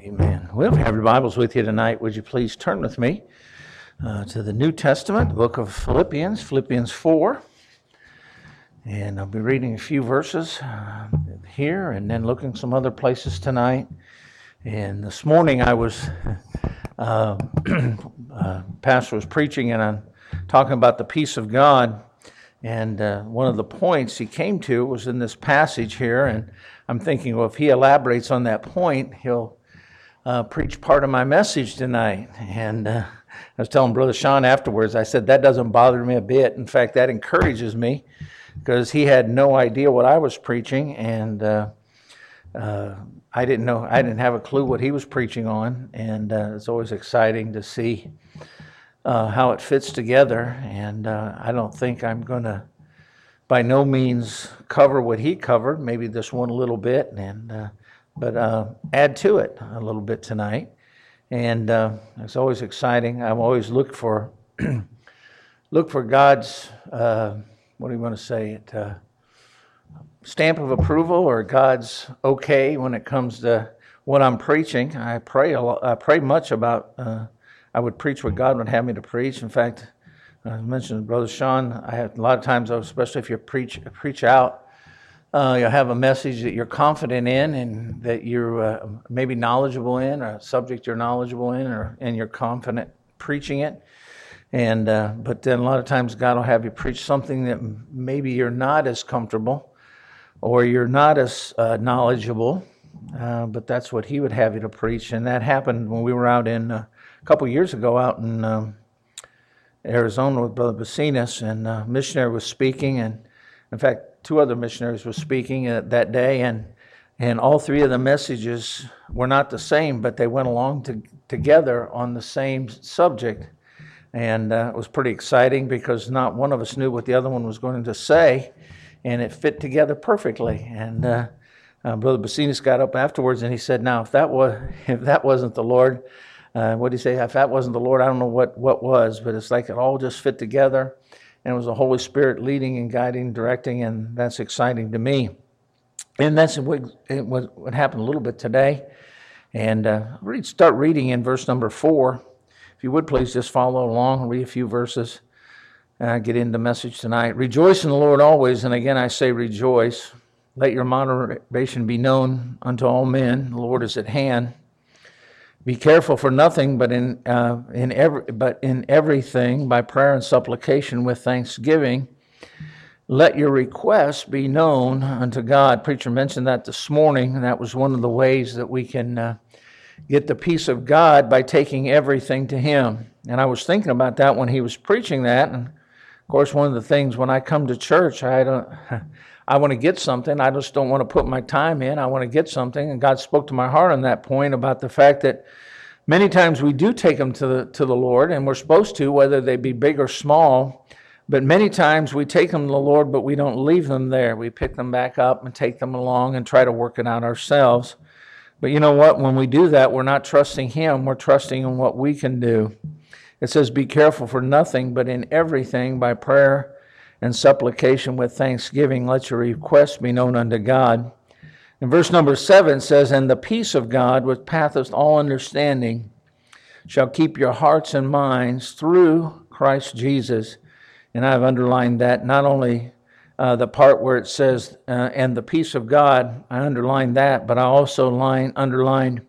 Amen. Well, if you have your Bibles with you tonight, would you please turn with me uh, to the New Testament, the book of Philippians, Philippians 4. And I'll be reading a few verses uh, here and then looking some other places tonight. And this morning I was, uh, uh, Pastor was preaching and I'm talking about the peace of God. And uh, one of the points he came to was in this passage here. And I'm thinking, well, if he elaborates on that point, he'll uh, preach part of my message tonight. And uh, I was telling Brother Sean afterwards, I said, that doesn't bother me a bit. In fact, that encourages me because he had no idea what I was preaching. And uh, uh I didn't know, I didn't have a clue what he was preaching on. And uh, it's always exciting to see uh, how it fits together. And I don't think I'm going to by no means cover what he covered, maybe this one a little bit, and but uh, add to it a little bit tonight. And uh, it's always exciting. I'm always look for look for God's uh, what do you want to say it uh, stamp of approval or God's okay when it comes to what I'm preaching. I pray a lot, I pray much about. Uh, I would preach what God would have me to preach. In fact, I mentioned Brother Sean. I have a lot of times, especially if you preach preach out uh, you'll have a message that you're confident in and that you're uh, maybe knowledgeable in, or a subject you're knowledgeable in, or and you're confident preaching it. And uh, but then a lot of times God will have you preach something that maybe you're not as comfortable, or you're not as uh, knowledgeable. Uh, but that's what He would have you to preach, and that happened when we were out in uh, a couple years ago out in um, Arizona with Brother Bacinas, and a missionary was speaking, and in fact two other missionaries were speaking that day, and and all three of the messages were not the same, but they went along to, together on the same subject. And uh, it was pretty exciting because not one of us knew what the other one was going to say, and it fit together perfectly. And uh, uh, Brother Bacinas got up afterwards and he said, "Now, if that was if that wasn't the Lord, uh, what do you say? If that wasn't the Lord, I don't know what what was, but it's like it all just fit together." And it was the Holy Spirit leading and guiding, directing, and that's exciting to me. And that's what, what happened a little bit today. And uh, read, start reading in verse number four. If you would please just follow along, read a few verses, uh, get into the message tonight. Rejoice in the Lord always, and again I say rejoice. Let your moderation be known unto all men. The Lord is at hand. Be careful for nothing, but in, uh, in, every, but in everything, by prayer and supplication with thanksgiving, let your requests be known unto God. Preacher mentioned that this morning, and that was one of the ways that we can uh, get the peace of God by taking everything to Him. And I was thinking about that when he was preaching that. And of course, one of the things when I come to church, I don't. I want to get something. I just don't want to put my time in. I want to get something. And God spoke to my heart on that point about the fact that many times we do take them to the, to the Lord, and we're supposed to, whether they be big or small. But many times we take them to the Lord, but we don't leave them there. We pick them back up and take them along and try to work it out ourselves. But you know what? When we do that, we're not trusting Him, we're trusting in what we can do. It says, Be careful for nothing, but in everything by prayer and supplication with thanksgiving, let your requests be known unto God. And verse number seven says, And the peace of God, which passeth all understanding, shall keep your hearts and minds through Christ Jesus. And I've underlined that not only uh, the part where it says, uh, and the peace of God, I underlined that, but I also line, underlined,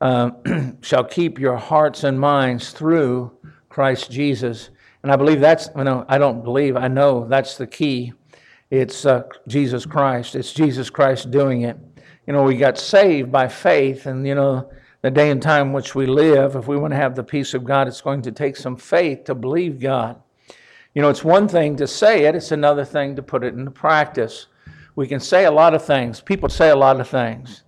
uh, shall keep your hearts and minds through Christ Jesus. And I believe that's, you know, I don't believe, I know that's the key. It's uh, Jesus Christ. It's Jesus Christ doing it. You know, we got saved by faith, and, you know, the day and time which we live, if we want to have the peace of God, it's going to take some faith to believe God. You know, it's one thing to say it, it's another thing to put it into practice. We can say a lot of things. People say a lot of things.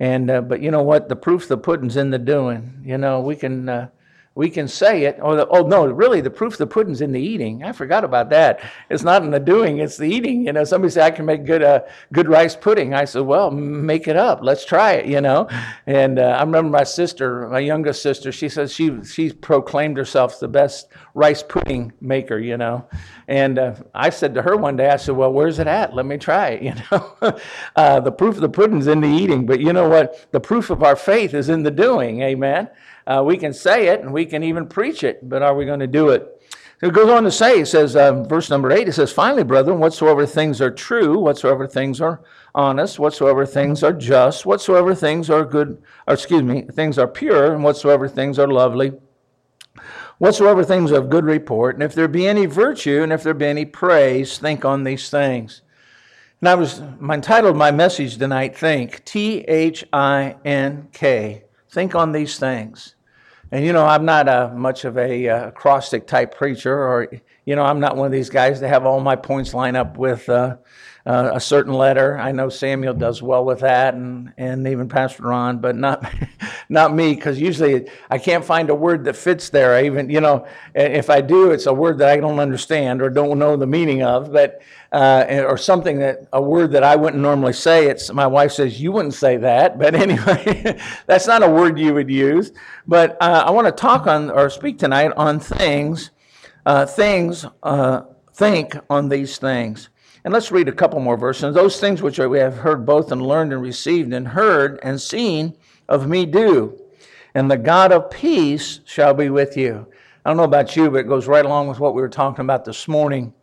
And, uh, but you know what? The proof's the pudding's in the doing. You know, we can. Uh, we can say it. Oh, the, oh no, really, the proof of the pudding's in the eating. I forgot about that. It's not in the doing; it's the eating. You know, somebody said I can make good uh, good rice pudding. I said, well, make it up. Let's try it. You know, and uh, I remember my sister, my youngest sister. She says she she proclaimed herself the best rice pudding maker. You know, and uh, I said to her one day, I said, well, where's it at? Let me try it. You know, uh, the proof of the pudding's in the eating, but you know what? The proof of our faith is in the doing. Amen. Uh, we can say it and we can even preach it, but are we going to do it? So it goes on to say, it says, um, verse number eight, it says, Finally, brethren, whatsoever things are true, whatsoever things are honest, whatsoever things are just, whatsoever things are good, or excuse me, things are pure, and whatsoever things are lovely, whatsoever things of good report, and if there be any virtue, and if there be any praise, think on these things. And I was I entitled my message tonight, Think, T H I N K. Think on these things. And you know, I'm not a, much of a uh, acrostic type preacher, or you know, I'm not one of these guys that have all my points line up with uh, uh, a certain letter. I know Samuel does well with that, and and even Pastor Ron, but not not me, because usually I can't find a word that fits there. I even you know, if I do, it's a word that I don't understand or don't know the meaning of, but uh, or something that a word that I wouldn't normally say. It's my wife says you wouldn't say that, but anyway, that's not a word you would use. But uh, I want to talk on or speak tonight on things, uh, things, uh, think on these things. And let's read a couple more verses. Those things which we have heard both and learned and received and heard and seen of me do, and the God of peace shall be with you. I don't know about you, but it goes right along with what we were talking about this morning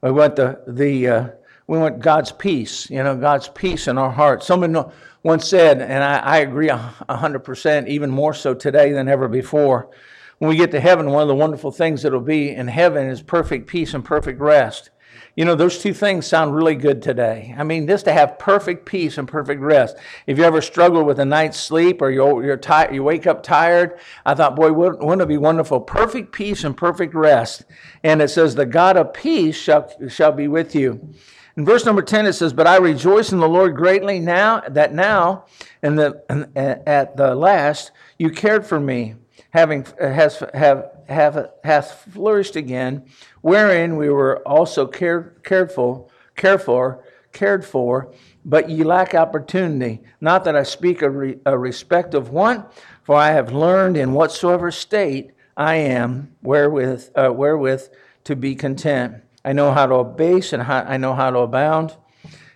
we want the, the uh, we want God's peace, you know, God's peace in our hearts. Someone once said, and I, I agree 100%, even more so today than ever before. When we get to heaven, one of the wonderful things that'll be in heaven is perfect peace and perfect rest. You know, those two things sound really good today. I mean, just to have perfect peace and perfect rest. If you ever struggle with a night's sleep or you're, you're tired, you wake up tired, I thought, boy, wouldn't it be wonderful? Perfect peace and perfect rest. And it says, the God of peace shall, shall be with you. In verse number 10, it says, But I rejoice in the Lord greatly now that now, and, the, at the last, you cared for me, having has have have hath flourished again, wherein we were also cared, for, cared for, cared for, but ye lack opportunity. Not that I speak a, re, a respect of one, for I have learned in whatsoever state I am, wherewith, uh, wherewith to be content. I know how to abase and how, I know how to abound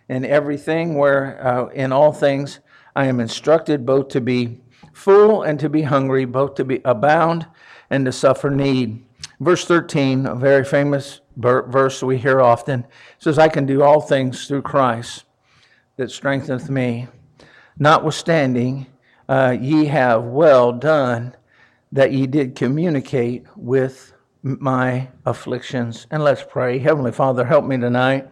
in everything, where uh, in all things I am instructed both to be full and to be hungry, both to be abound and to suffer need. Verse 13, a very famous verse we hear often, says, I can do all things through Christ that strengtheneth me. Notwithstanding, uh, ye have well done that ye did communicate with my afflictions. And let's pray. Heavenly Father, help me tonight.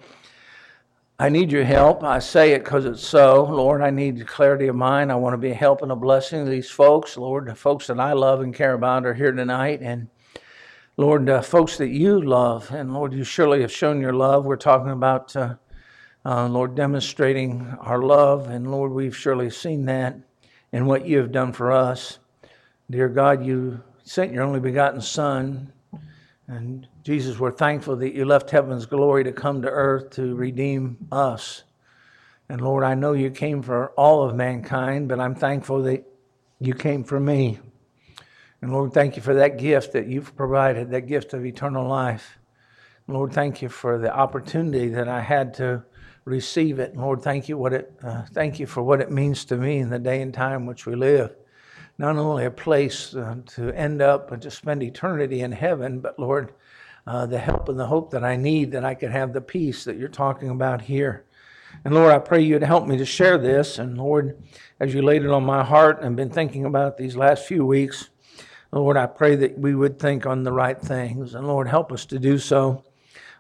I need your help. I say it because it's so. Lord, I need clarity of mind. I want to be a help and a blessing to these folks. Lord, the folks that I love and care about are here tonight. And Lord, uh, folks that you love, and Lord, you surely have shown your love. We're talking about, uh, uh, Lord, demonstrating our love. And Lord, we've surely seen that in what you have done for us. Dear God, you sent your only begotten Son. And Jesus, we're thankful that you left heaven's glory to come to earth to redeem us. And Lord, I know you came for all of mankind, but I'm thankful that you came for me. And Lord, thank you for that gift that you've provided, that gift of eternal life. Lord, thank you for the opportunity that I had to receive it. Lord, thank you what it uh, thank you for what it means to me in the day and time which we live. Not only a place uh, to end up and to spend eternity in heaven, but Lord, uh, the help and the hope that I need, that I could have the peace that you're talking about here. And Lord, I pray you to help me to share this. And Lord, as you laid it on my heart and been thinking about these last few weeks, Lord, I pray that we would think on the right things. And Lord, help us to do so.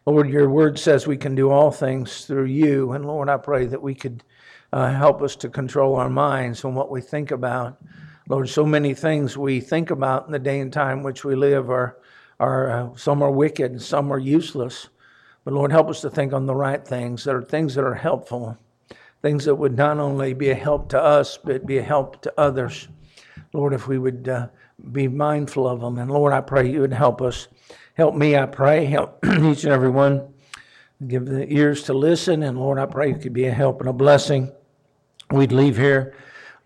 Lord, your word says we can do all things through you. And Lord, I pray that we could uh, help us to control our minds and what we think about. Lord, so many things we think about in the day and time which we live are are uh, some are wicked and some are useless. But Lord, help us to think on the right things that are things that are helpful, things that would not only be a help to us, but be a help to others. Lord, if we would uh, be mindful of them. And Lord, I pray you would help us. Help me, I pray. Help each and every one. Give the ears to listen. And Lord, I pray you could be a help and a blessing. We'd leave here,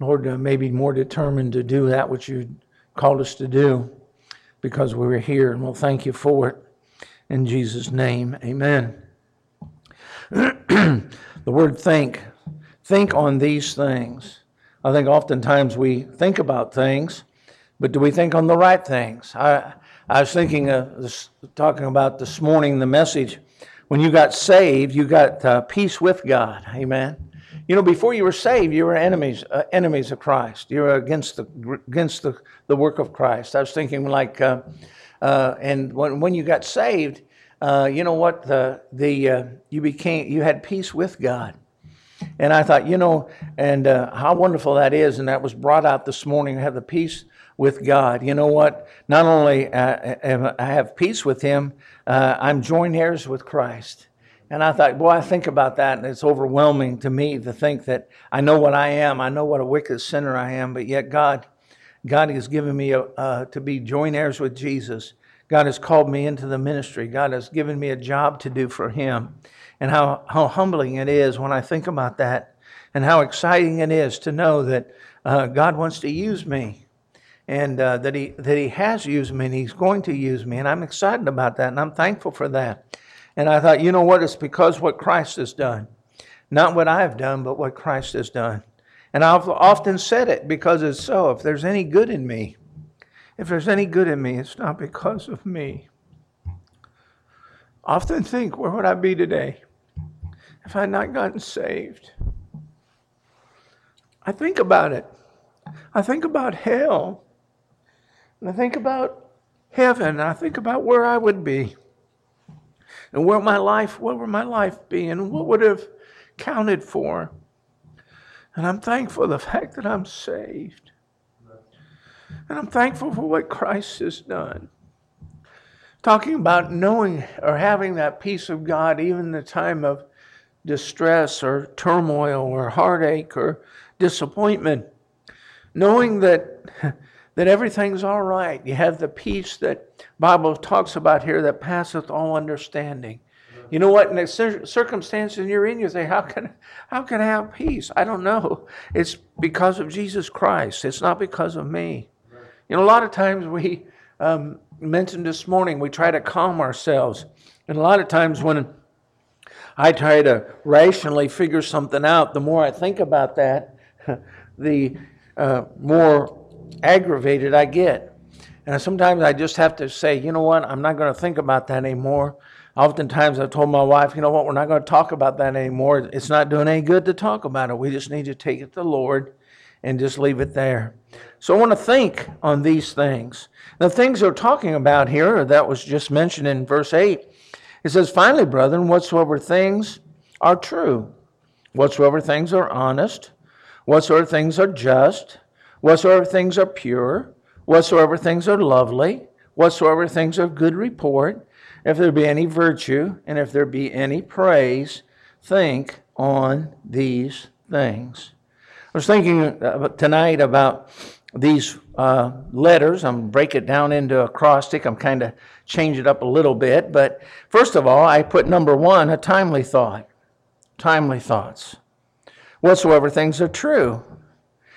Lord, uh, maybe more determined to do that which you called us to do because we were here. And we'll thank you for it. In Jesus' name, amen. the word think. Think on these things. I think oftentimes we think about things, but do we think on the right things? I, I was thinking, of this, talking about this morning, the message. When you got saved, you got uh, peace with God. Amen. You know, before you were saved, you were enemies, uh, enemies of Christ. You were against the against the, the work of Christ. I was thinking like, uh, uh and when when you got saved, uh, you know what? The the uh, you became you had peace with God. And I thought, you know, and uh, how wonderful that is. And that was brought out this morning. Have the peace with God. You know what? Not only I have peace with Him, I'm joint heirs with Christ. And I thought, boy, I think about that, and it's overwhelming to me to think that I know what I am. I know what a wicked sinner I am, but yet God, God has given me a, to be joint heirs with Jesus. God has called me into the ministry. God has given me a job to do for Him and how, how humbling it is when I think about that, and how exciting it is to know that uh, God wants to use me, and uh, that he that He has used me, and He's going to use me, and I'm excited about that, and I'm thankful for that. And I thought, you know what? It's because what Christ has done, not what I've done, but what Christ has done. And I've often said it because it's so. If there's any good in me, if there's any good in me, it's not because of me often think, where would I be today if I had not gotten saved? I think about it. I think about hell. And I think about heaven. I think about where I would be. And where my life, what would my life be? And what would have counted for? And I'm thankful for the fact that I'm saved. And I'm thankful for what Christ has done talking about knowing or having that peace of God even in the time of distress or turmoil or heartache or disappointment. Knowing that, that everything's all right. You have the peace that Bible talks about here that passeth all understanding. You know what? In the circumstances you're in, you say, how can, how can I have peace? I don't know. It's because of Jesus Christ. It's not because of me. You know, a lot of times we um, mentioned this morning, we try to calm ourselves. And a lot of times when I try to rationally figure something out, the more I think about that, the uh, more aggravated I get. And sometimes I just have to say, you know what, I'm not going to think about that anymore. Oftentimes I've told my wife, you know what, we're not going to talk about that anymore. It's not doing any good to talk about it. We just need to take it to the Lord and just leave it there. So I want to think on these things. The things they're talking about here, that was just mentioned in verse 8, it says, Finally, brethren, whatsoever things are true, whatsoever things are honest, whatsoever things are just, whatsoever things are pure, whatsoever things are lovely, whatsoever things are good report, if there be any virtue, and if there be any praise, think on these things. I was thinking tonight about these uh, letters. I'm break it down into acrostic. I'm kind of change it up a little bit. But first of all, I put number one, a timely thought. Timely thoughts. Whatsoever things are true.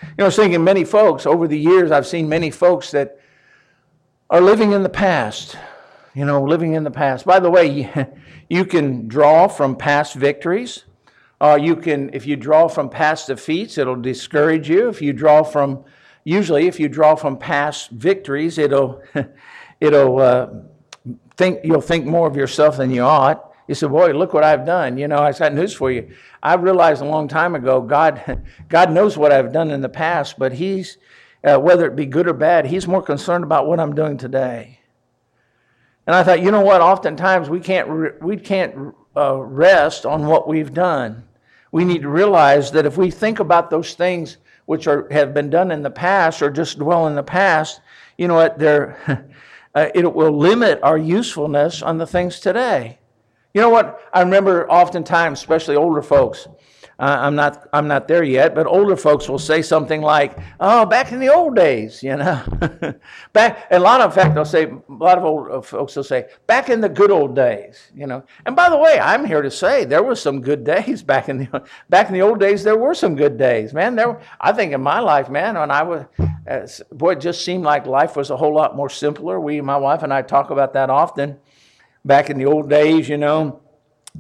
You know, I was thinking many folks, over the years, I've seen many folks that are living in the past. You know, living in the past. By the way, you can draw from past victories. Uh, you can, if you draw from past defeats, it'll discourage you. If you draw from, usually, if you draw from past victories, it'll, it'll uh, think you'll think more of yourself than you ought. You say, "Boy, look what I've done." You know, I got news for you. I realized a long time ago, God, God knows what I've done in the past, but He's, uh, whether it be good or bad, He's more concerned about what I'm doing today. And I thought, you know what? Oftentimes we can't we can't uh, rest on what we've done we need to realize that if we think about those things which are, have been done in the past or just dwell in the past, you know what, uh, it will limit our usefulness on the things today. You know what? I remember oftentimes, especially older folks, I'm not, I'm not there yet, but older folks will say something like, "Oh, back in the old days," you know. back, and a lot of, in fact, they'll say, a lot of old uh, folks will say, "Back in the good old days," you know. And by the way, I'm here to say there were some good days back in the, back in the old days. There were some good days, man. There, I think in my life, man, when I was, uh, boy, it just seemed like life was a whole lot more simpler. We, my wife and I, talk about that often. Back in the old days, you know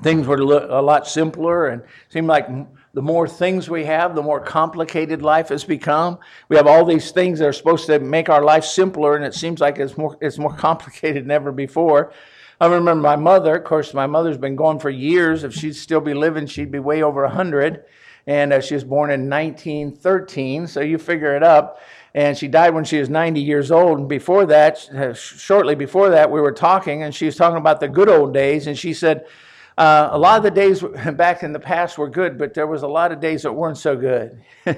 things were a lot simpler and seemed like the more things we have, the more complicated life has become. We have all these things that are supposed to make our life simpler, and it seems like it's more, it's more complicated than ever before. I remember my mother, of course, my mother's been gone for years. If she'd still be living, she'd be way over 100. And uh, she was born in 1913, so you figure it up. And she died when she was 90 years old. And before that, uh, shortly before that, we were talking, and she was talking about the good old days. And she said, uh, a lot of the days back in the past were good, but there was a lot of days that weren't so good. I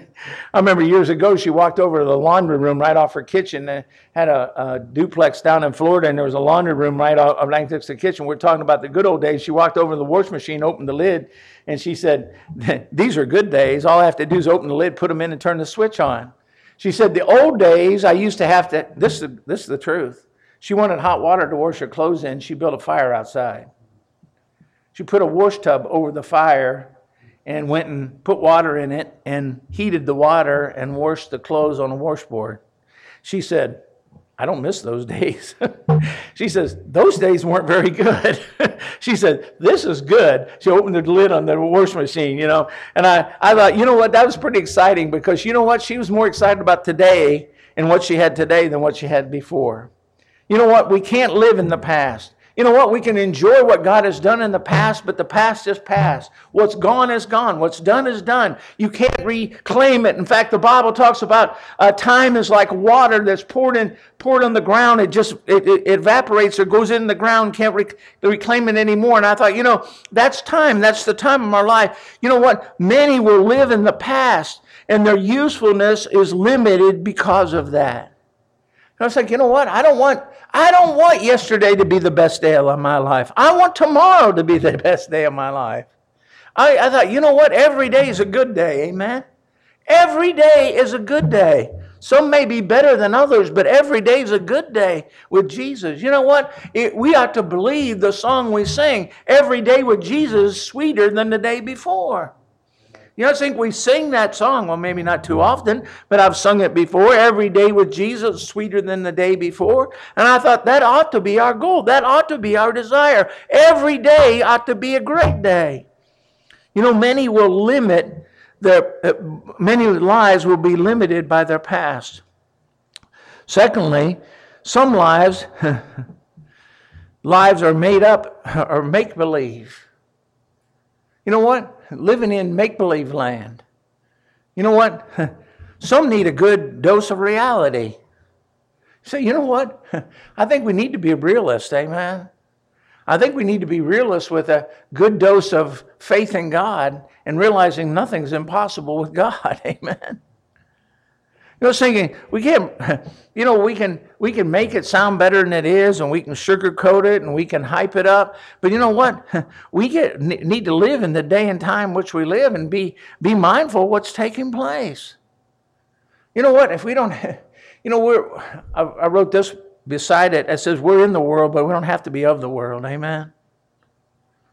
remember years ago, she walked over to the laundry room right off her kitchen and had a, a duplex down in Florida, and there was a laundry room right off right next to the kitchen. We're talking about the good old days. She walked over to the wash machine, opened the lid, and she said, "These are good days. All I have to do is open the lid, put them in, and turn the switch on." She said, "The old days, I used to have to." This is this is the truth. She wanted hot water to wash her clothes in. She built a fire outside. She put a wash tub over the fire and went and put water in it and heated the water and washed the clothes on a washboard. She said, I don't miss those days. she says, Those days weren't very good. she said, This is good. She opened the lid on the wash machine, you know. And I, I thought, you know what, that was pretty exciting because you know what? She was more excited about today and what she had today than what she had before. You know what? We can't live in the past. You know what? We can enjoy what God has done in the past, but the past is past. What's gone is gone. What's done is done. You can't reclaim it. In fact, the Bible talks about uh, time is like water that's poured in, poured on the ground. It just it, it evaporates or goes in the ground. Can't rec- reclaim it anymore. And I thought, you know, that's time. That's the time of our life. You know what? Many will live in the past, and their usefulness is limited because of that. And I was like, you know what? I don't want I don't want yesterday to be the best day of my life. I want tomorrow to be the best day of my life. I, I thought, you know what? Every day is a good day. Amen. Every day is a good day. Some may be better than others, but every day is a good day with Jesus. You know what? It, we ought to believe the song we sing. Every day with Jesus is sweeter than the day before. You know, I think we sing that song. Well, maybe not too often, but I've sung it before. Every day with Jesus, sweeter than the day before. And I thought that ought to be our goal. That ought to be our desire. Every day ought to be a great day. You know, many will limit their, uh, many lives will be limited by their past. Secondly, some lives, lives are made up or make believe. You know what? Living in make believe land. You know what? Some need a good dose of reality. So, you know what? I think we need to be a realist, amen? I think we need to be realists with a good dose of faith in God and realizing nothing's impossible with God, amen? You know, thinking we can't, you know, we can we can make it sound better than it is, and we can sugarcoat it, and we can hype it up. But you know what? We get need to live in the day and time which we live, and be be mindful of what's taking place. You know what? If we don't, you know, we're I, I wrote this beside it. It says we're in the world, but we don't have to be of the world. Amen.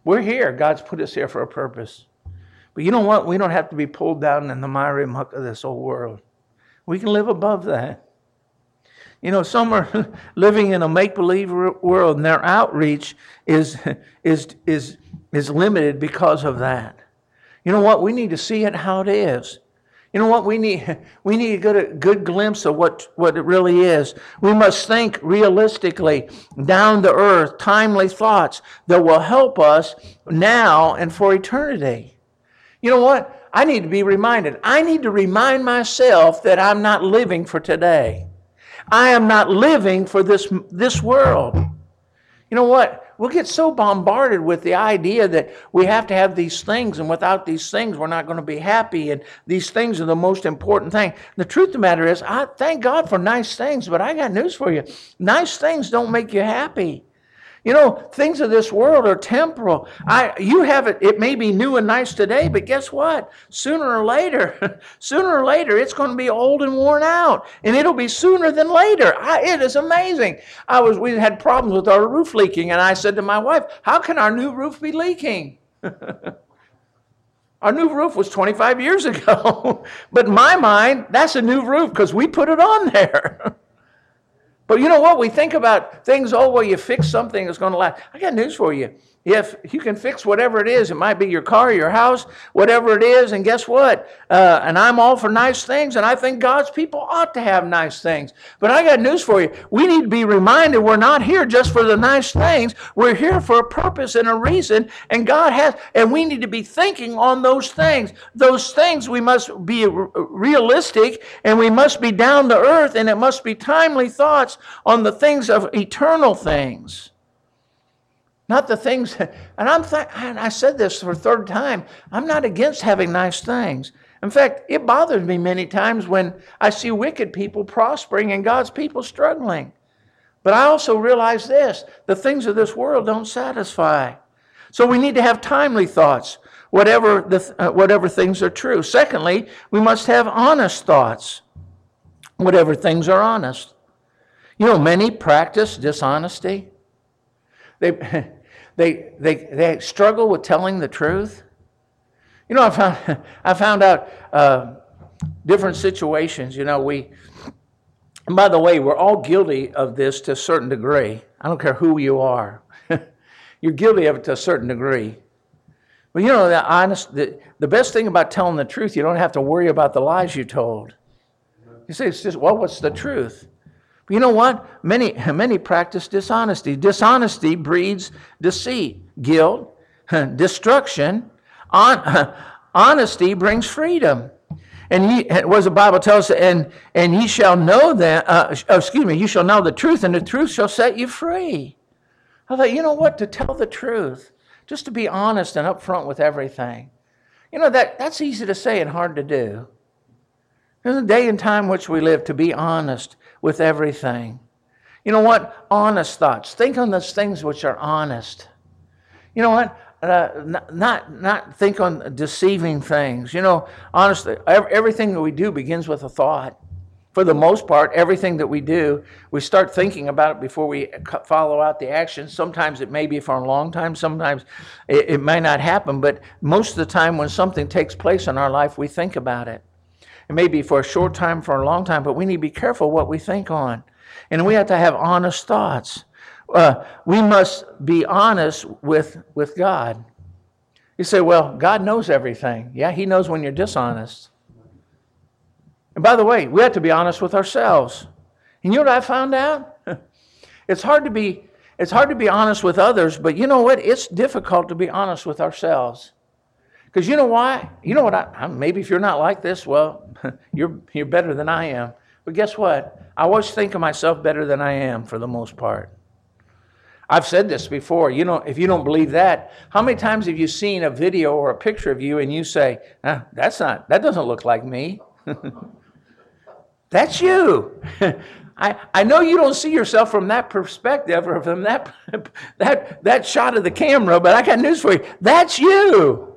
We're here. God's put us here for a purpose. But you know what? We don't have to be pulled down in the miry muck of this old world. We can live above that. You know, some are living in a make believe world and their outreach is, is, is, is limited because of that. You know what? We need to see it how it is. You know what? We need, we need to get a good glimpse of what, what it really is. We must think realistically, down to earth, timely thoughts that will help us now and for eternity. You know what? I need to be reminded. I need to remind myself that I'm not living for today. I am not living for this, this world. You know what? We'll get so bombarded with the idea that we have to have these things, and without these things, we're not going to be happy, and these things are the most important thing. The truth of the matter is, I thank God for nice things, but I got news for you. Nice things don't make you happy. You know, things of this world are temporal. I, you have it, it may be new and nice today, but guess what? Sooner or later, sooner or later, it's going to be old and worn out. And it'll be sooner than later. I, it is amazing. I was, we had problems with our roof leaking, and I said to my wife, How can our new roof be leaking? Our new roof was 25 years ago. but in my mind, that's a new roof because we put it on there. But you know what? We think about things, oh, well, you fix something that's going to last. I got news for you if you can fix whatever it is, it might be your car, your house, whatever it is, and guess what? Uh, and I'm all for nice things, and I think God's people ought to have nice things. But I got news for you. We need to be reminded we're not here just for the nice things. We're here for a purpose and a reason, and God has, and we need to be thinking on those things. Those things we must be realistic, and we must be down to earth, and it must be timely on the things of eternal things. Not the things, and I'm th- and I said this for a third time. I'm not against having nice things. In fact, it bothers me many times when I see wicked people prospering and God's people struggling. But I also realize this the things of this world don't satisfy. So we need to have timely thoughts, whatever, the, uh, whatever things are true. Secondly, we must have honest thoughts, whatever things are honest. You know, many practice dishonesty. They, they, they, they struggle with telling the truth. You know, I found, I found out uh, different situations. You know, we, by the way, we're all guilty of this to a certain degree. I don't care who you are. You're guilty of it to a certain degree. But you know, the honest, the, the best thing about telling the truth, you don't have to worry about the lies you told. You say, it's just, well, what's the truth? But you know what? Many, many practice dishonesty. Dishonesty breeds deceit, guilt, destruction. On, honesty brings freedom. And he, what the Bible tells us, and, and ye shall know that, uh, oh, excuse me, you shall know the truth, and the truth shall set you free. I thought, you know what? To tell the truth, just to be honest and upfront with everything. You know, that, that's easy to say and hard to do. There's a day and time which we live to be honest with everything. You know what? Honest thoughts. Think on those things which are honest. You know what? Uh, not, not think on deceiving things. You know, honestly, everything that we do begins with a thought. For the most part, everything that we do, we start thinking about it before we follow out the action. Sometimes it may be for a long time, sometimes it, it may not happen, but most of the time when something takes place in our life, we think about it. It may be for a short time, for a long time, but we need to be careful what we think on. And we have to have honest thoughts. Uh, we must be honest with, with God. You say, well, God knows everything. Yeah, He knows when you're dishonest. And by the way, we have to be honest with ourselves. And you know what I found out? it's hard to be it's hard to be honest with others, but you know what? It's difficult to be honest with ourselves. Because you know why? You know what? I, maybe if you're not like this, well, you're, you're better than I am. But guess what? I always think of myself better than I am for the most part. I've said this before. You know, if you don't believe that, how many times have you seen a video or a picture of you and you say, ah, "That's not. That doesn't look like me." That's you. I, I know you don't see yourself from that perspective or from that, that, that shot of the camera, but I got news for you. That's you.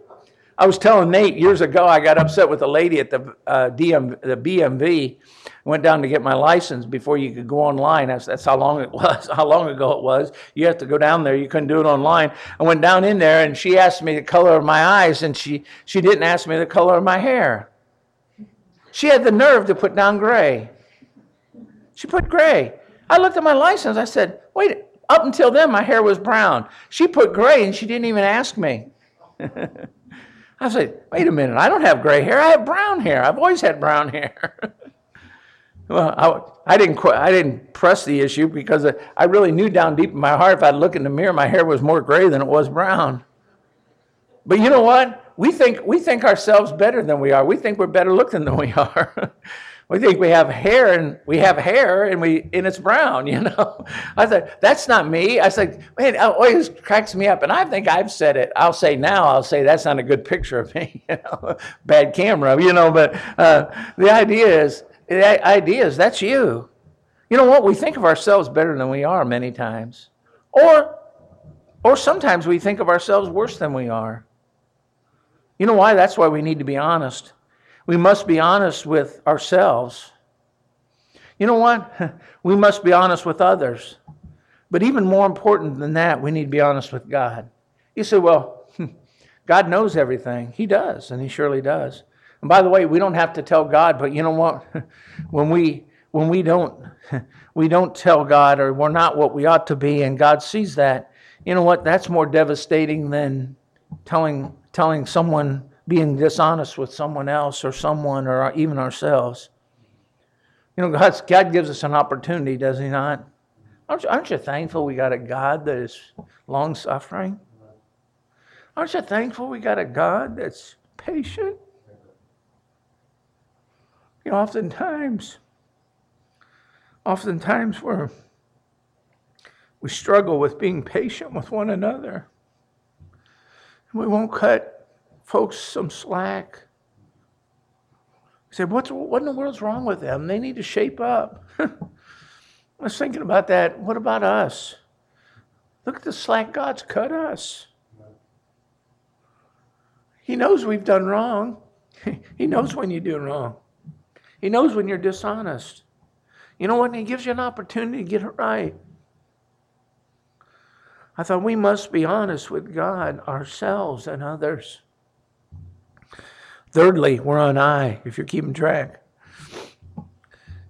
I was telling Nate years ago, I got upset with a lady at the uh, DM, the BMV. Went down to get my license before you could go online. That's, that's how long it was. How long ago it was. You have to go down there. You couldn't do it online. I went down in there, and she asked me the color of my eyes, and she she didn't ask me the color of my hair. She had the nerve to put down gray. She put gray. I looked at my license. I said, "Wait." Up until then, my hair was brown. She put gray, and she didn't even ask me. I said, wait a minute, I don't have gray hair. I have brown hair. I've always had brown hair. well, I, I, didn't, I didn't press the issue because I really knew down deep in my heart if I'd look in the mirror, my hair was more gray than it was brown. But you know what? We think, we think ourselves better than we are. We think we're better looking than we are. We think we have hair and we have hair and we and it's brown, you know. I said, that's not me. I said, man, it always cracks me up. And I think I've said it. I'll say now, I'll say that's not a good picture of me, you know, bad camera, you know, but uh, the idea is the idea is that's you. You know what? We think of ourselves better than we are many times. Or Or sometimes we think of ourselves worse than we are. You know why? That's why we need to be honest. We must be honest with ourselves. You know what? We must be honest with others. But even more important than that, we need to be honest with God. You say, well, God knows everything. He does, and He surely does. And by the way, we don't have to tell God, but you know what? when we when we don't we don't tell God or we're not what we ought to be, and God sees that, you know what? That's more devastating than telling telling someone being dishonest with someone else or someone or even ourselves. You know, God's, God gives us an opportunity, does He not? Aren't you, aren't you thankful we got a God that is long suffering? Aren't you thankful we got a God that's patient? You know, oftentimes, oftentimes we're, we struggle with being patient with one another. We won't cut folks some slack. He said, What's, what in the world's wrong with them? They need to shape up. I was thinking about that. What about us? Look at the slack God's cut us. He knows we've done wrong. He knows when you do wrong. He knows when you're dishonest. You know what? He gives you an opportunity to get it right. I thought we must be honest with God, ourselves, and others. Thirdly, we're on I, if you're keeping track.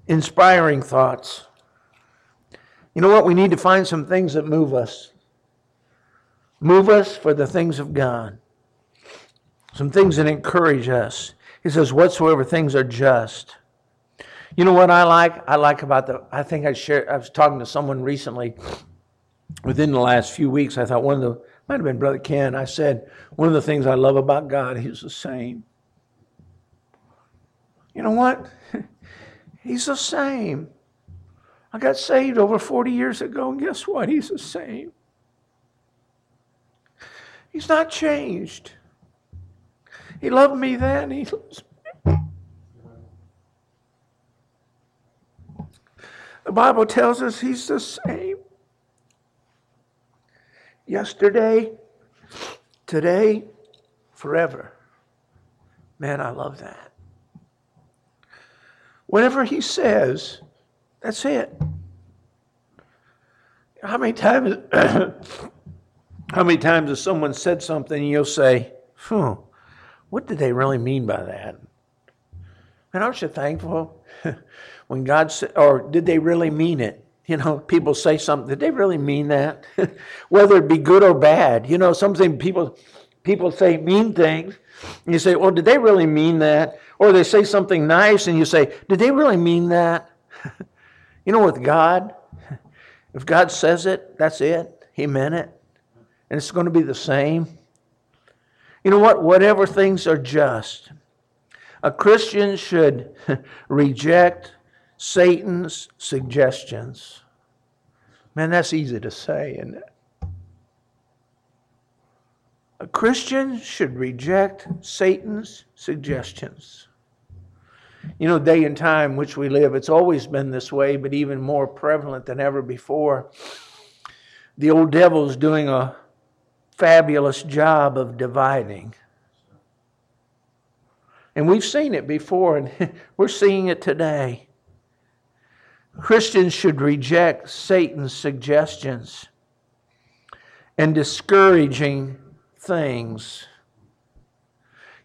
Inspiring thoughts. You know what? We need to find some things that move us. Move us for the things of God. Some things that encourage us. He says, whatsoever things are just. You know what I like? I like about the, I think I shared, I was talking to someone recently within the last few weeks, I thought one of the, might have been Brother Ken, I said, one of the things I love about God, He's the same. You know what? He's the same. I got saved over 40 years ago, and guess what? He's the same. He's not changed. He loved me then, He loves me. The Bible tells us He's the same yesterday, today, forever. Man, I love that. Whatever he says, that's it. How many times how many times has someone said something and you'll say, hmm, what did they really mean by that? And aren't you thankful when God said, or did they really mean it? You know, people say something. Did they really mean that? Whether it be good or bad. You know, something people people say mean things. And you say, well, did they really mean that? Or they say something nice and you say, did they really mean that? you know, with God, if God says it, that's it. He meant it. And it's going to be the same. You know what? Whatever things are just, a Christian should reject Satan's suggestions. Man, that's easy to say, isn't it? A Christian should reject Satan's suggestions. You know, day and time which we live, it's always been this way, but even more prevalent than ever before. The old devil's doing a fabulous job of dividing. And we've seen it before, and we're seeing it today. Christians should reject Satan's suggestions and discouraging things.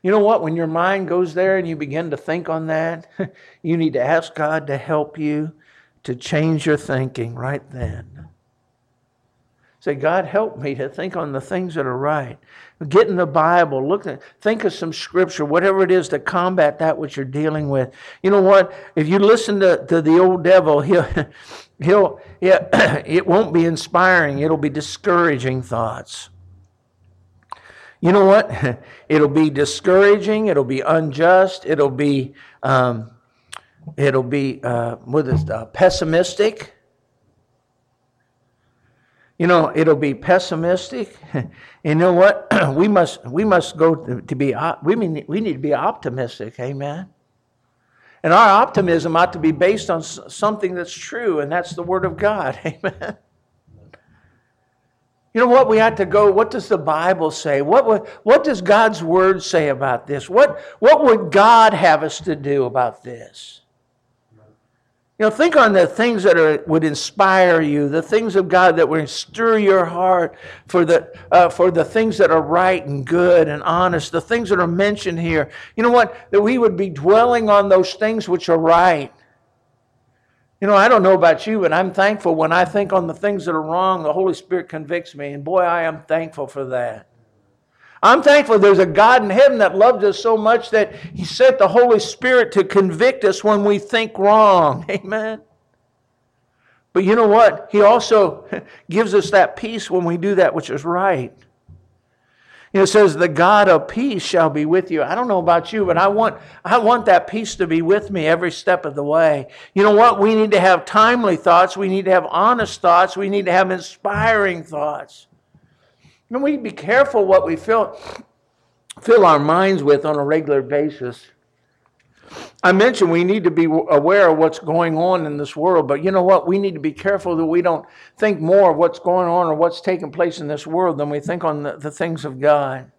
You know what? When your mind goes there and you begin to think on that, you need to ask God to help you to change your thinking right then. Say, God, help me to think on the things that are right. Get in the Bible, look at, think of some scripture, whatever it is to combat that which you're dealing with. You know what? If you listen to, to the old devil, he'll, he'll, yeah, it won't be inspiring. It'll be discouraging thoughts. You know what? It'll be discouraging. It'll be unjust. It'll be, um, it'll be, uh, what is uh, pessimistic. You know, it'll be pessimistic. you know what? we must we must go to, to be we mean we need to be optimistic. Amen. And our optimism ought to be based on something that's true, and that's the Word of God. Amen. You know what? We ought to go. What does the Bible say? What, what does God's Word say about this? What, what would God have us to do about this? You know, think on the things that are, would inspire you, the things of God that would stir your heart for the, uh, for the things that are right and good and honest, the things that are mentioned here. You know what? That we would be dwelling on those things which are right. You know, I don't know about you, but I'm thankful when I think on the things that are wrong, the Holy Spirit convicts me. And boy, I am thankful for that. I'm thankful there's a God in heaven that loved us so much that He sent the Holy Spirit to convict us when we think wrong. Amen. But you know what? He also gives us that peace when we do that which is right. You know, it says, the God of peace shall be with you. I don't know about you, but I want, I want that peace to be with me every step of the way. You know what? We need to have timely thoughts. We need to have honest thoughts. We need to have inspiring thoughts. And we need to be careful what we fill, fill our minds with on a regular basis. I mentioned we need to be aware of what's going on in this world, but you know what? We need to be careful that we don't think more of what's going on or what's taking place in this world than we think on the, the things of God.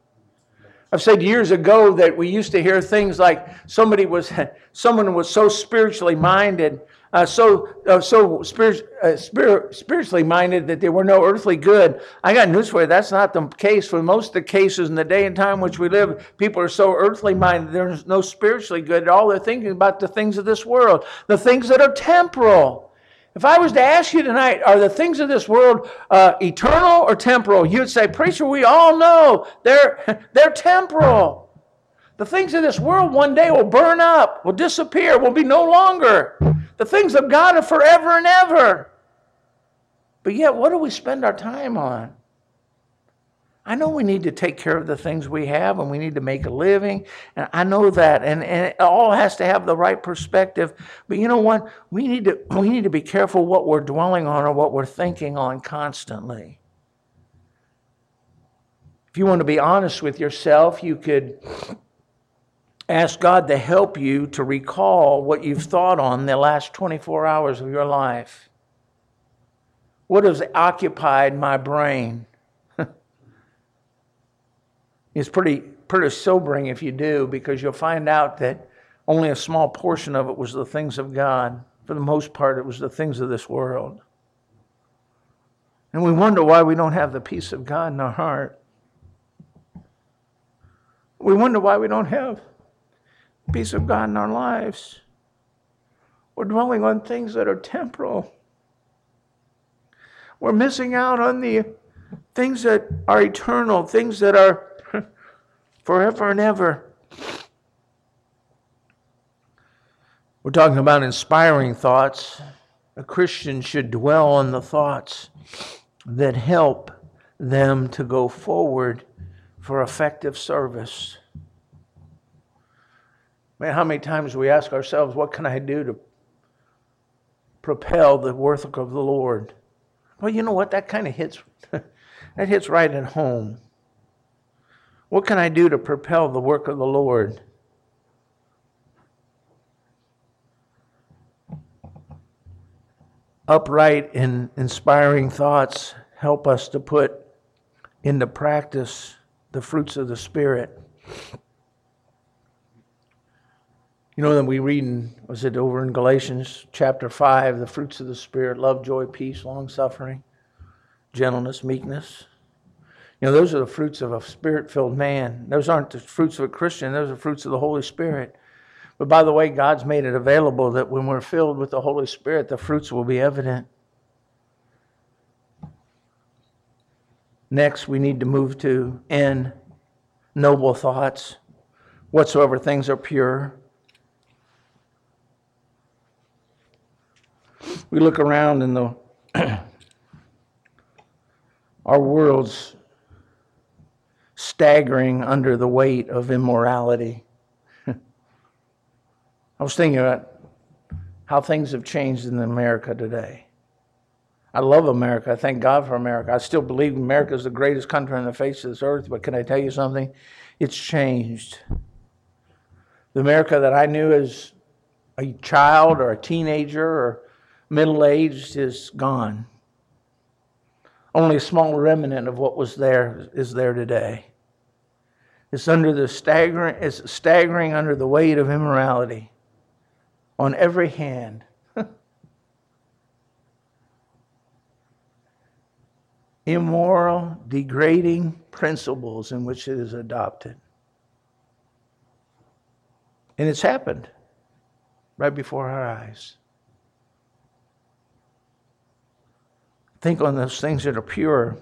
I've said years ago that we used to hear things like somebody was someone was so spiritually minded uh, so uh, so spirit, uh, spirit, spiritually minded that there were no earthly good. I got news for you. That's not the case for most of the cases in the day and time in which we live. People are so earthly minded. There's no spiritually good. All they're thinking about the things of this world, the things that are temporal. If I was to ask you tonight, are the things of this world uh, eternal or temporal? You'd say, preacher, we all know they're they're temporal. The things of this world one day will burn up, will disappear, will be no longer. The things of God are forever and ever. But yet, what do we spend our time on? I know we need to take care of the things we have and we need to make a living. And I know that. And, and it all has to have the right perspective. But you know what? We need, to, we need to be careful what we're dwelling on or what we're thinking on constantly. If you want to be honest with yourself, you could Ask God to help you to recall what you've thought on the last 24 hours of your life. What has occupied my brain? it's pretty, pretty sobering if you do, because you'll find out that only a small portion of it was the things of God. For the most part, it was the things of this world. And we wonder why we don't have the peace of God in our heart. We wonder why we don't have peace of God in our lives. We're dwelling on things that are temporal. We're missing out on the things that are eternal, things that are forever and ever. We're talking about inspiring thoughts. A Christian should dwell on the thoughts that help them to go forward for effective service. Man, how many times we ask ourselves, what can I do to propel the work of the Lord? Well, you know what? That kind of hits that hits right at home. What can I do to propel the work of the Lord? Upright and inspiring thoughts help us to put into practice the fruits of the Spirit. You know, that we read in, was it over in Galatians chapter 5, the fruits of the Spirit love, joy, peace, long suffering, gentleness, meekness. You know, those are the fruits of a spirit filled man. Those aren't the fruits of a Christian, those are fruits of the Holy Spirit. But by the way, God's made it available that when we're filled with the Holy Spirit, the fruits will be evident. Next, we need to move to N, noble thoughts. Whatsoever things are pure, we look around and the our world's staggering under the weight of immorality. I was thinking about how things have changed in America today. I love America. I thank God for America. I still believe America is the greatest country on the face of this earth, but can I tell you something? It's changed. The America that I knew as a child or a teenager or middle aged is gone. Only a small remnant of what was there is there today. It's under the staggering, it's staggering under the weight of immorality on every hand. Immoral, degrading principles in which it is adopted. And it's happened right before our eyes. Think on those things that are pure.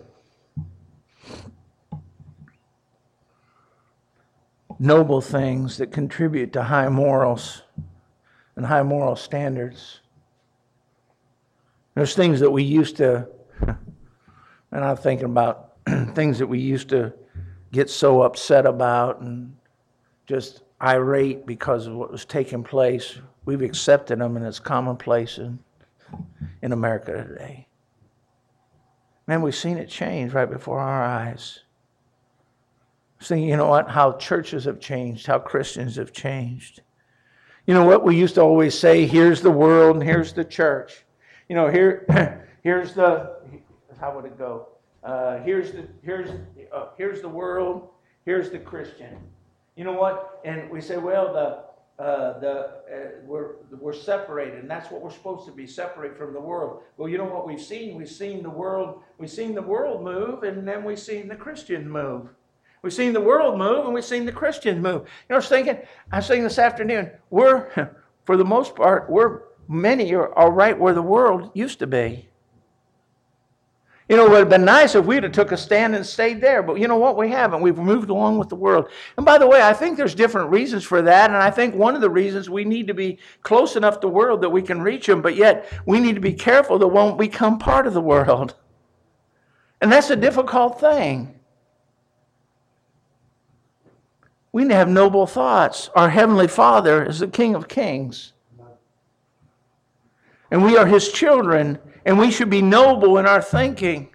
Noble things that contribute to high morals and high moral standards. There's things that we used to, and I'm thinking about things that we used to get so upset about and just irate because of what was taking place. We've accepted them and it's commonplace in, in America today. Man, we've seen it change right before our eyes. Seeing, you know what, how churches have changed, how Christians have changed. You know what we used to always say, here's the world and here's the church. You know, here, here's the, how would it go? Uh, here's the, here's, uh, here's the world, here's the Christian. You know what? And we say, well, the, uh, the, uh, we're, we're separated, and that's what we're supposed to be, separate from the world. Well, you know what we've seen? We've seen the world, we've seen the world move, and then we've seen the Christian move. We've seen the world move, and we've seen the Christians move. You know, I was thinking, I was thinking this afternoon, we're, for the most part, we're, many are, are right where the world used to be. You know, it would have been nice if we'd have took a stand and stayed there, but you know what? We haven't. We've moved along with the world. And by the way, I think there's different reasons for that, and I think one of the reasons we need to be close enough to the world that we can reach them, but yet we need to be careful that won't become part of the world. And that's a difficult thing. We need to have noble thoughts. Our Heavenly Father is the King of Kings. And we are His children and we should be noble in our thinking.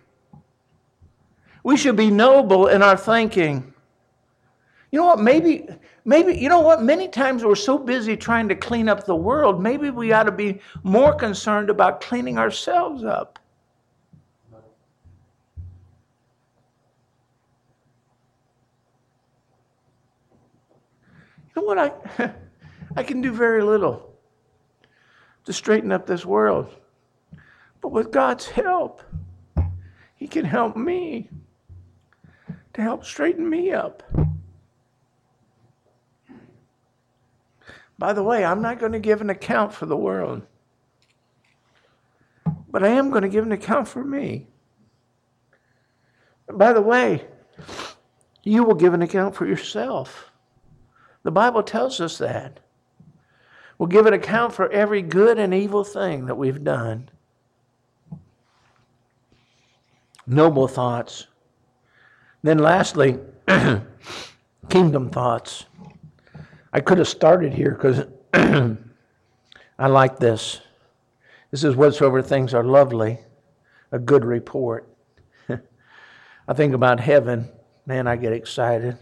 We should be noble in our thinking. You know what? Maybe, maybe, you know what? Many times we're so busy trying to clean up the world, maybe we ought to be more concerned about cleaning ourselves up. You know what? I, I can do very little to straighten up this world. But with God's help, He can help me to help straighten me up. By the way, I'm not going to give an account for the world, but I am going to give an account for me. by the way, you will give an account for yourself. The Bible tells us that. We'll give an account for every good and evil thing that we've done. Noble thoughts. Then, lastly, kingdom thoughts. I could have started here because I like this. This is whatsoever things are lovely, a good report. I think about heaven, man, I get excited.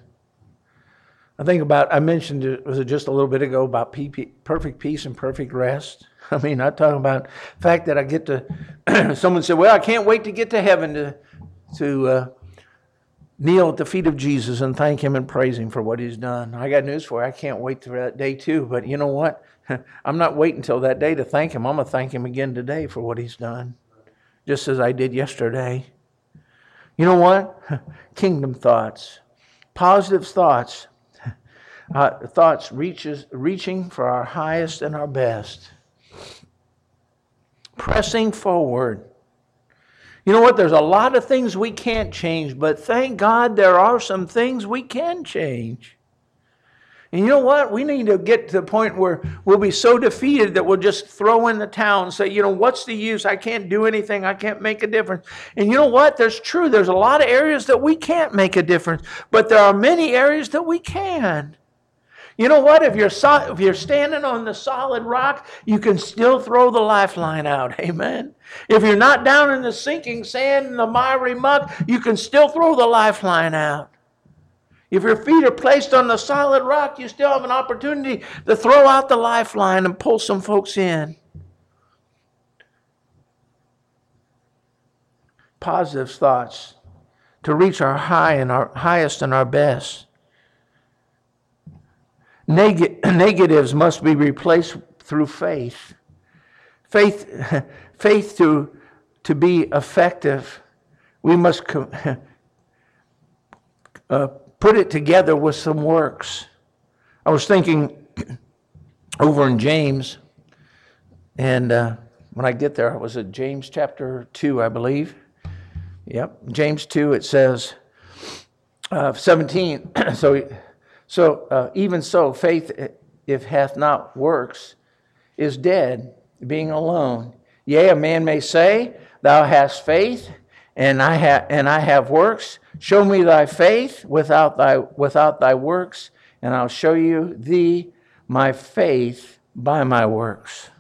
I think about, I mentioned it, was it just a little bit ago about perfect peace and perfect rest? I mean, I talk about the fact that I get to, someone said, well, I can't wait to get to heaven to, to uh, kneel at the feet of Jesus and thank him and praise him for what he's done. I got news for you. I can't wait for that day too. But you know what? I'm not waiting until that day to thank him. I'm to thank him again today for what he's done, just as I did yesterday. You know what? Kingdom thoughts, positive thoughts uh, thoughts reaches, reaching for our highest and our best. Pressing forward. You know what? There's a lot of things we can't change, but thank God there are some things we can change. And you know what? We need to get to the point where we'll be so defeated that we'll just throw in the towel and say, you know, what's the use? I can't do anything. I can't make a difference. And you know what? There's true. There's a lot of areas that we can't make a difference, but there are many areas that we can. You know what? If you're, so, if you're standing on the solid rock, you can still throw the lifeline out. Amen. If you're not down in the sinking sand and the miry muck, you can still throw the lifeline out. If your feet are placed on the solid rock, you still have an opportunity to throw out the lifeline and pull some folks in. positive thoughts, to reach our high and our highest and our best. Neg- negatives must be replaced through faith. Faith, faith to, to be effective, we must uh, put it together with some works. I was thinking over in James, and uh, when I get there, I was at James chapter 2, I believe. Yep, James 2, it says, uh, 17. so, so uh, even so, faith, if hath not works, is dead, being alone. Yea, a man may say, Thou hast faith, and I, ha- and I have works. Show me thy faith without thy, without thy works, and I'll show you thee my faith by my works.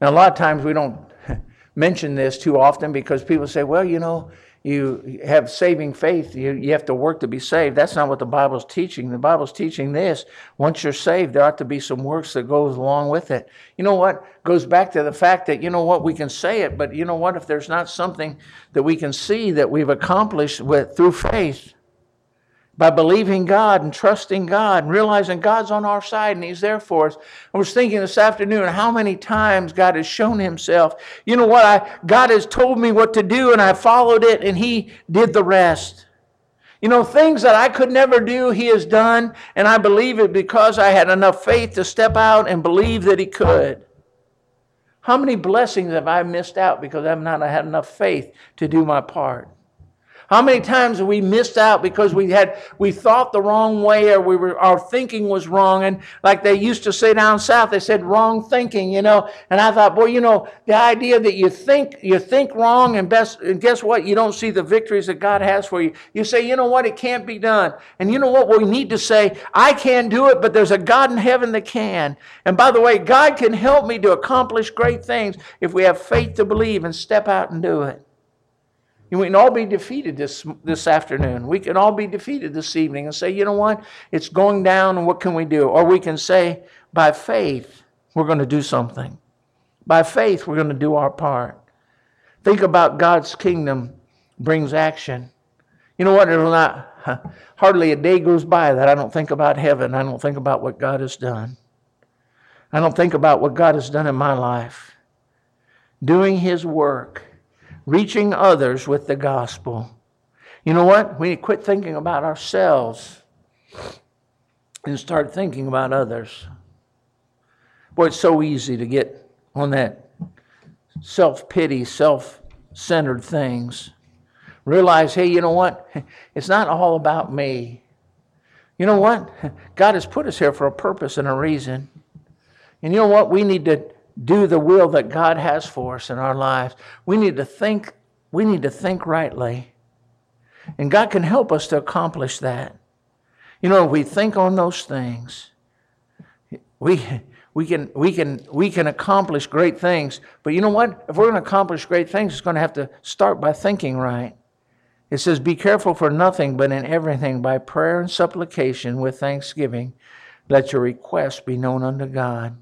Now, a lot of times we don't mention this too often because people say, well, you know, you have saving faith, you, you have to work to be saved. That's not what the Bible's teaching. The Bible's teaching this. Once you're saved, there ought to be some works that goes along with it. You know what? Goes back to the fact that, you know what, we can say it, but you know what, if there's not something that we can see that we've accomplished with through faith, by believing God and trusting God and realizing God's on our side and He's there for us. I was thinking this afternoon how many times God has shown Himself. You know what? I, God has told me what to do and I followed it and He did the rest. You know, things that I could never do, He has done, and I believe it because I had enough faith to step out and believe that He could. How many blessings have I missed out because I've not had enough faith to do my part? How many times have we missed out because we had we thought the wrong way or we were our thinking was wrong and like they used to say down south they said wrong thinking, you know. And I thought, boy, you know, the idea that you think you think wrong and best and guess what? You don't see the victories that God has for you. You say, you know what, it can't be done. And you know what we need to say, I can't do it, but there's a God in heaven that can. And by the way, God can help me to accomplish great things if we have faith to believe and step out and do it. We can all be defeated this, this afternoon. We can all be defeated this evening and say, you know what? It's going down, and what can we do? Or we can say, by faith, we're going to do something. By faith, we're going to do our part. Think about God's kingdom brings action. You know what? It'll not, hardly a day goes by that I don't think about heaven. I don't think about what God has done. I don't think about what God has done in my life. Doing His work reaching others with the gospel. You know what? We need to quit thinking about ourselves and start thinking about others. Boy, it's so easy to get on that self pity, self centered things. Realize, hey, you know what? It's not all about me. You know what? God has put us here for a purpose and a reason. And you know what? We need to do the will that God has for us in our lives. We need to think, we need to think rightly. And God can help us to accomplish that. You know, we think on those things, we, we, can, we, can, we can accomplish great things. But you know what? If we're going to accomplish great things, it's going to have to start by thinking right. It says, Be careful for nothing, but in everything, by prayer and supplication with thanksgiving, let your requests be known unto God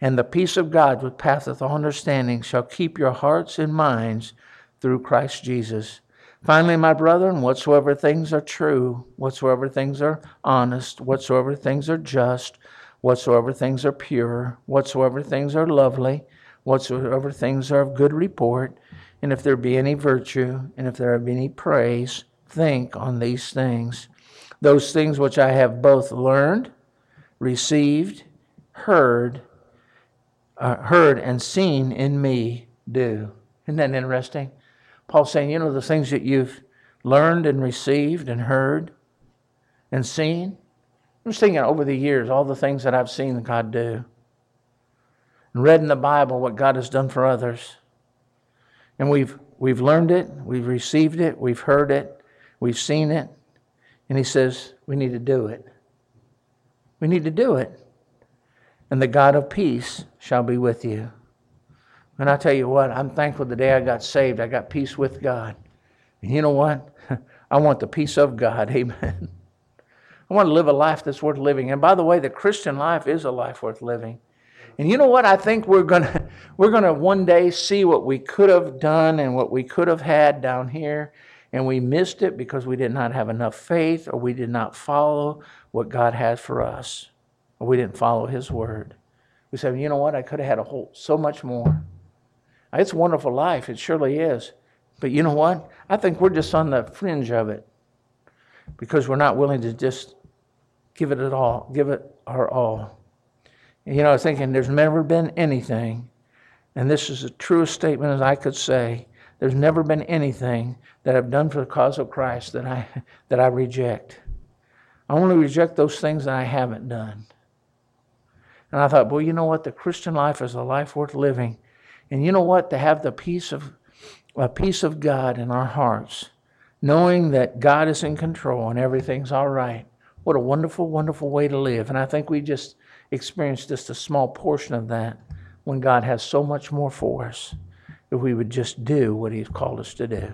and the peace of God, which passeth all understanding, shall keep your hearts and minds through Christ Jesus. Finally, my brethren, whatsoever things are true, whatsoever things are honest, whatsoever things are just, whatsoever things are pure, whatsoever things are lovely, whatsoever things are of good report, and if there be any virtue, and if there be any praise, think on these things. Those things which I have both learned, received, heard, uh, heard and seen in me do. Isn't that interesting? Paul's saying, you know, the things that you've learned and received and heard and seen. I'm just thinking over the years, all the things that I've seen God do. And read in the Bible what God has done for others. And we've, we've learned it, we've received it, we've heard it, we've seen it. And he says, we need to do it. We need to do it and the God of peace shall be with you. And I tell you what, I'm thankful the day I got saved, I got peace with God. And you know what? I want the peace of God. Amen. I want to live a life that's worth living. And by the way, the Christian life is a life worth living. And you know what? I think we're gonna we're gonna one day see what we could have done and what we could have had down here, and we missed it because we did not have enough faith or we did not follow what God has for us. Or we didn't follow his word. We said, you know what, I could have had a whole so much more. It's a wonderful life, it surely is. But you know what? I think we're just on the fringe of it because we're not willing to just give it at all, give it our all. And, you know, I thinking there's never been anything, and this is the truest statement as I could say, there's never been anything that I've done for the cause of Christ that I that I reject. I only reject those things that I haven't done. And I thought, well, you know what? The Christian life is a life worth living. And you know what? To have the peace of a peace of God in our hearts, knowing that God is in control and everything's all right. What a wonderful, wonderful way to live. And I think we just experienced just a small portion of that when God has so much more for us if we would just do what He's called us to do.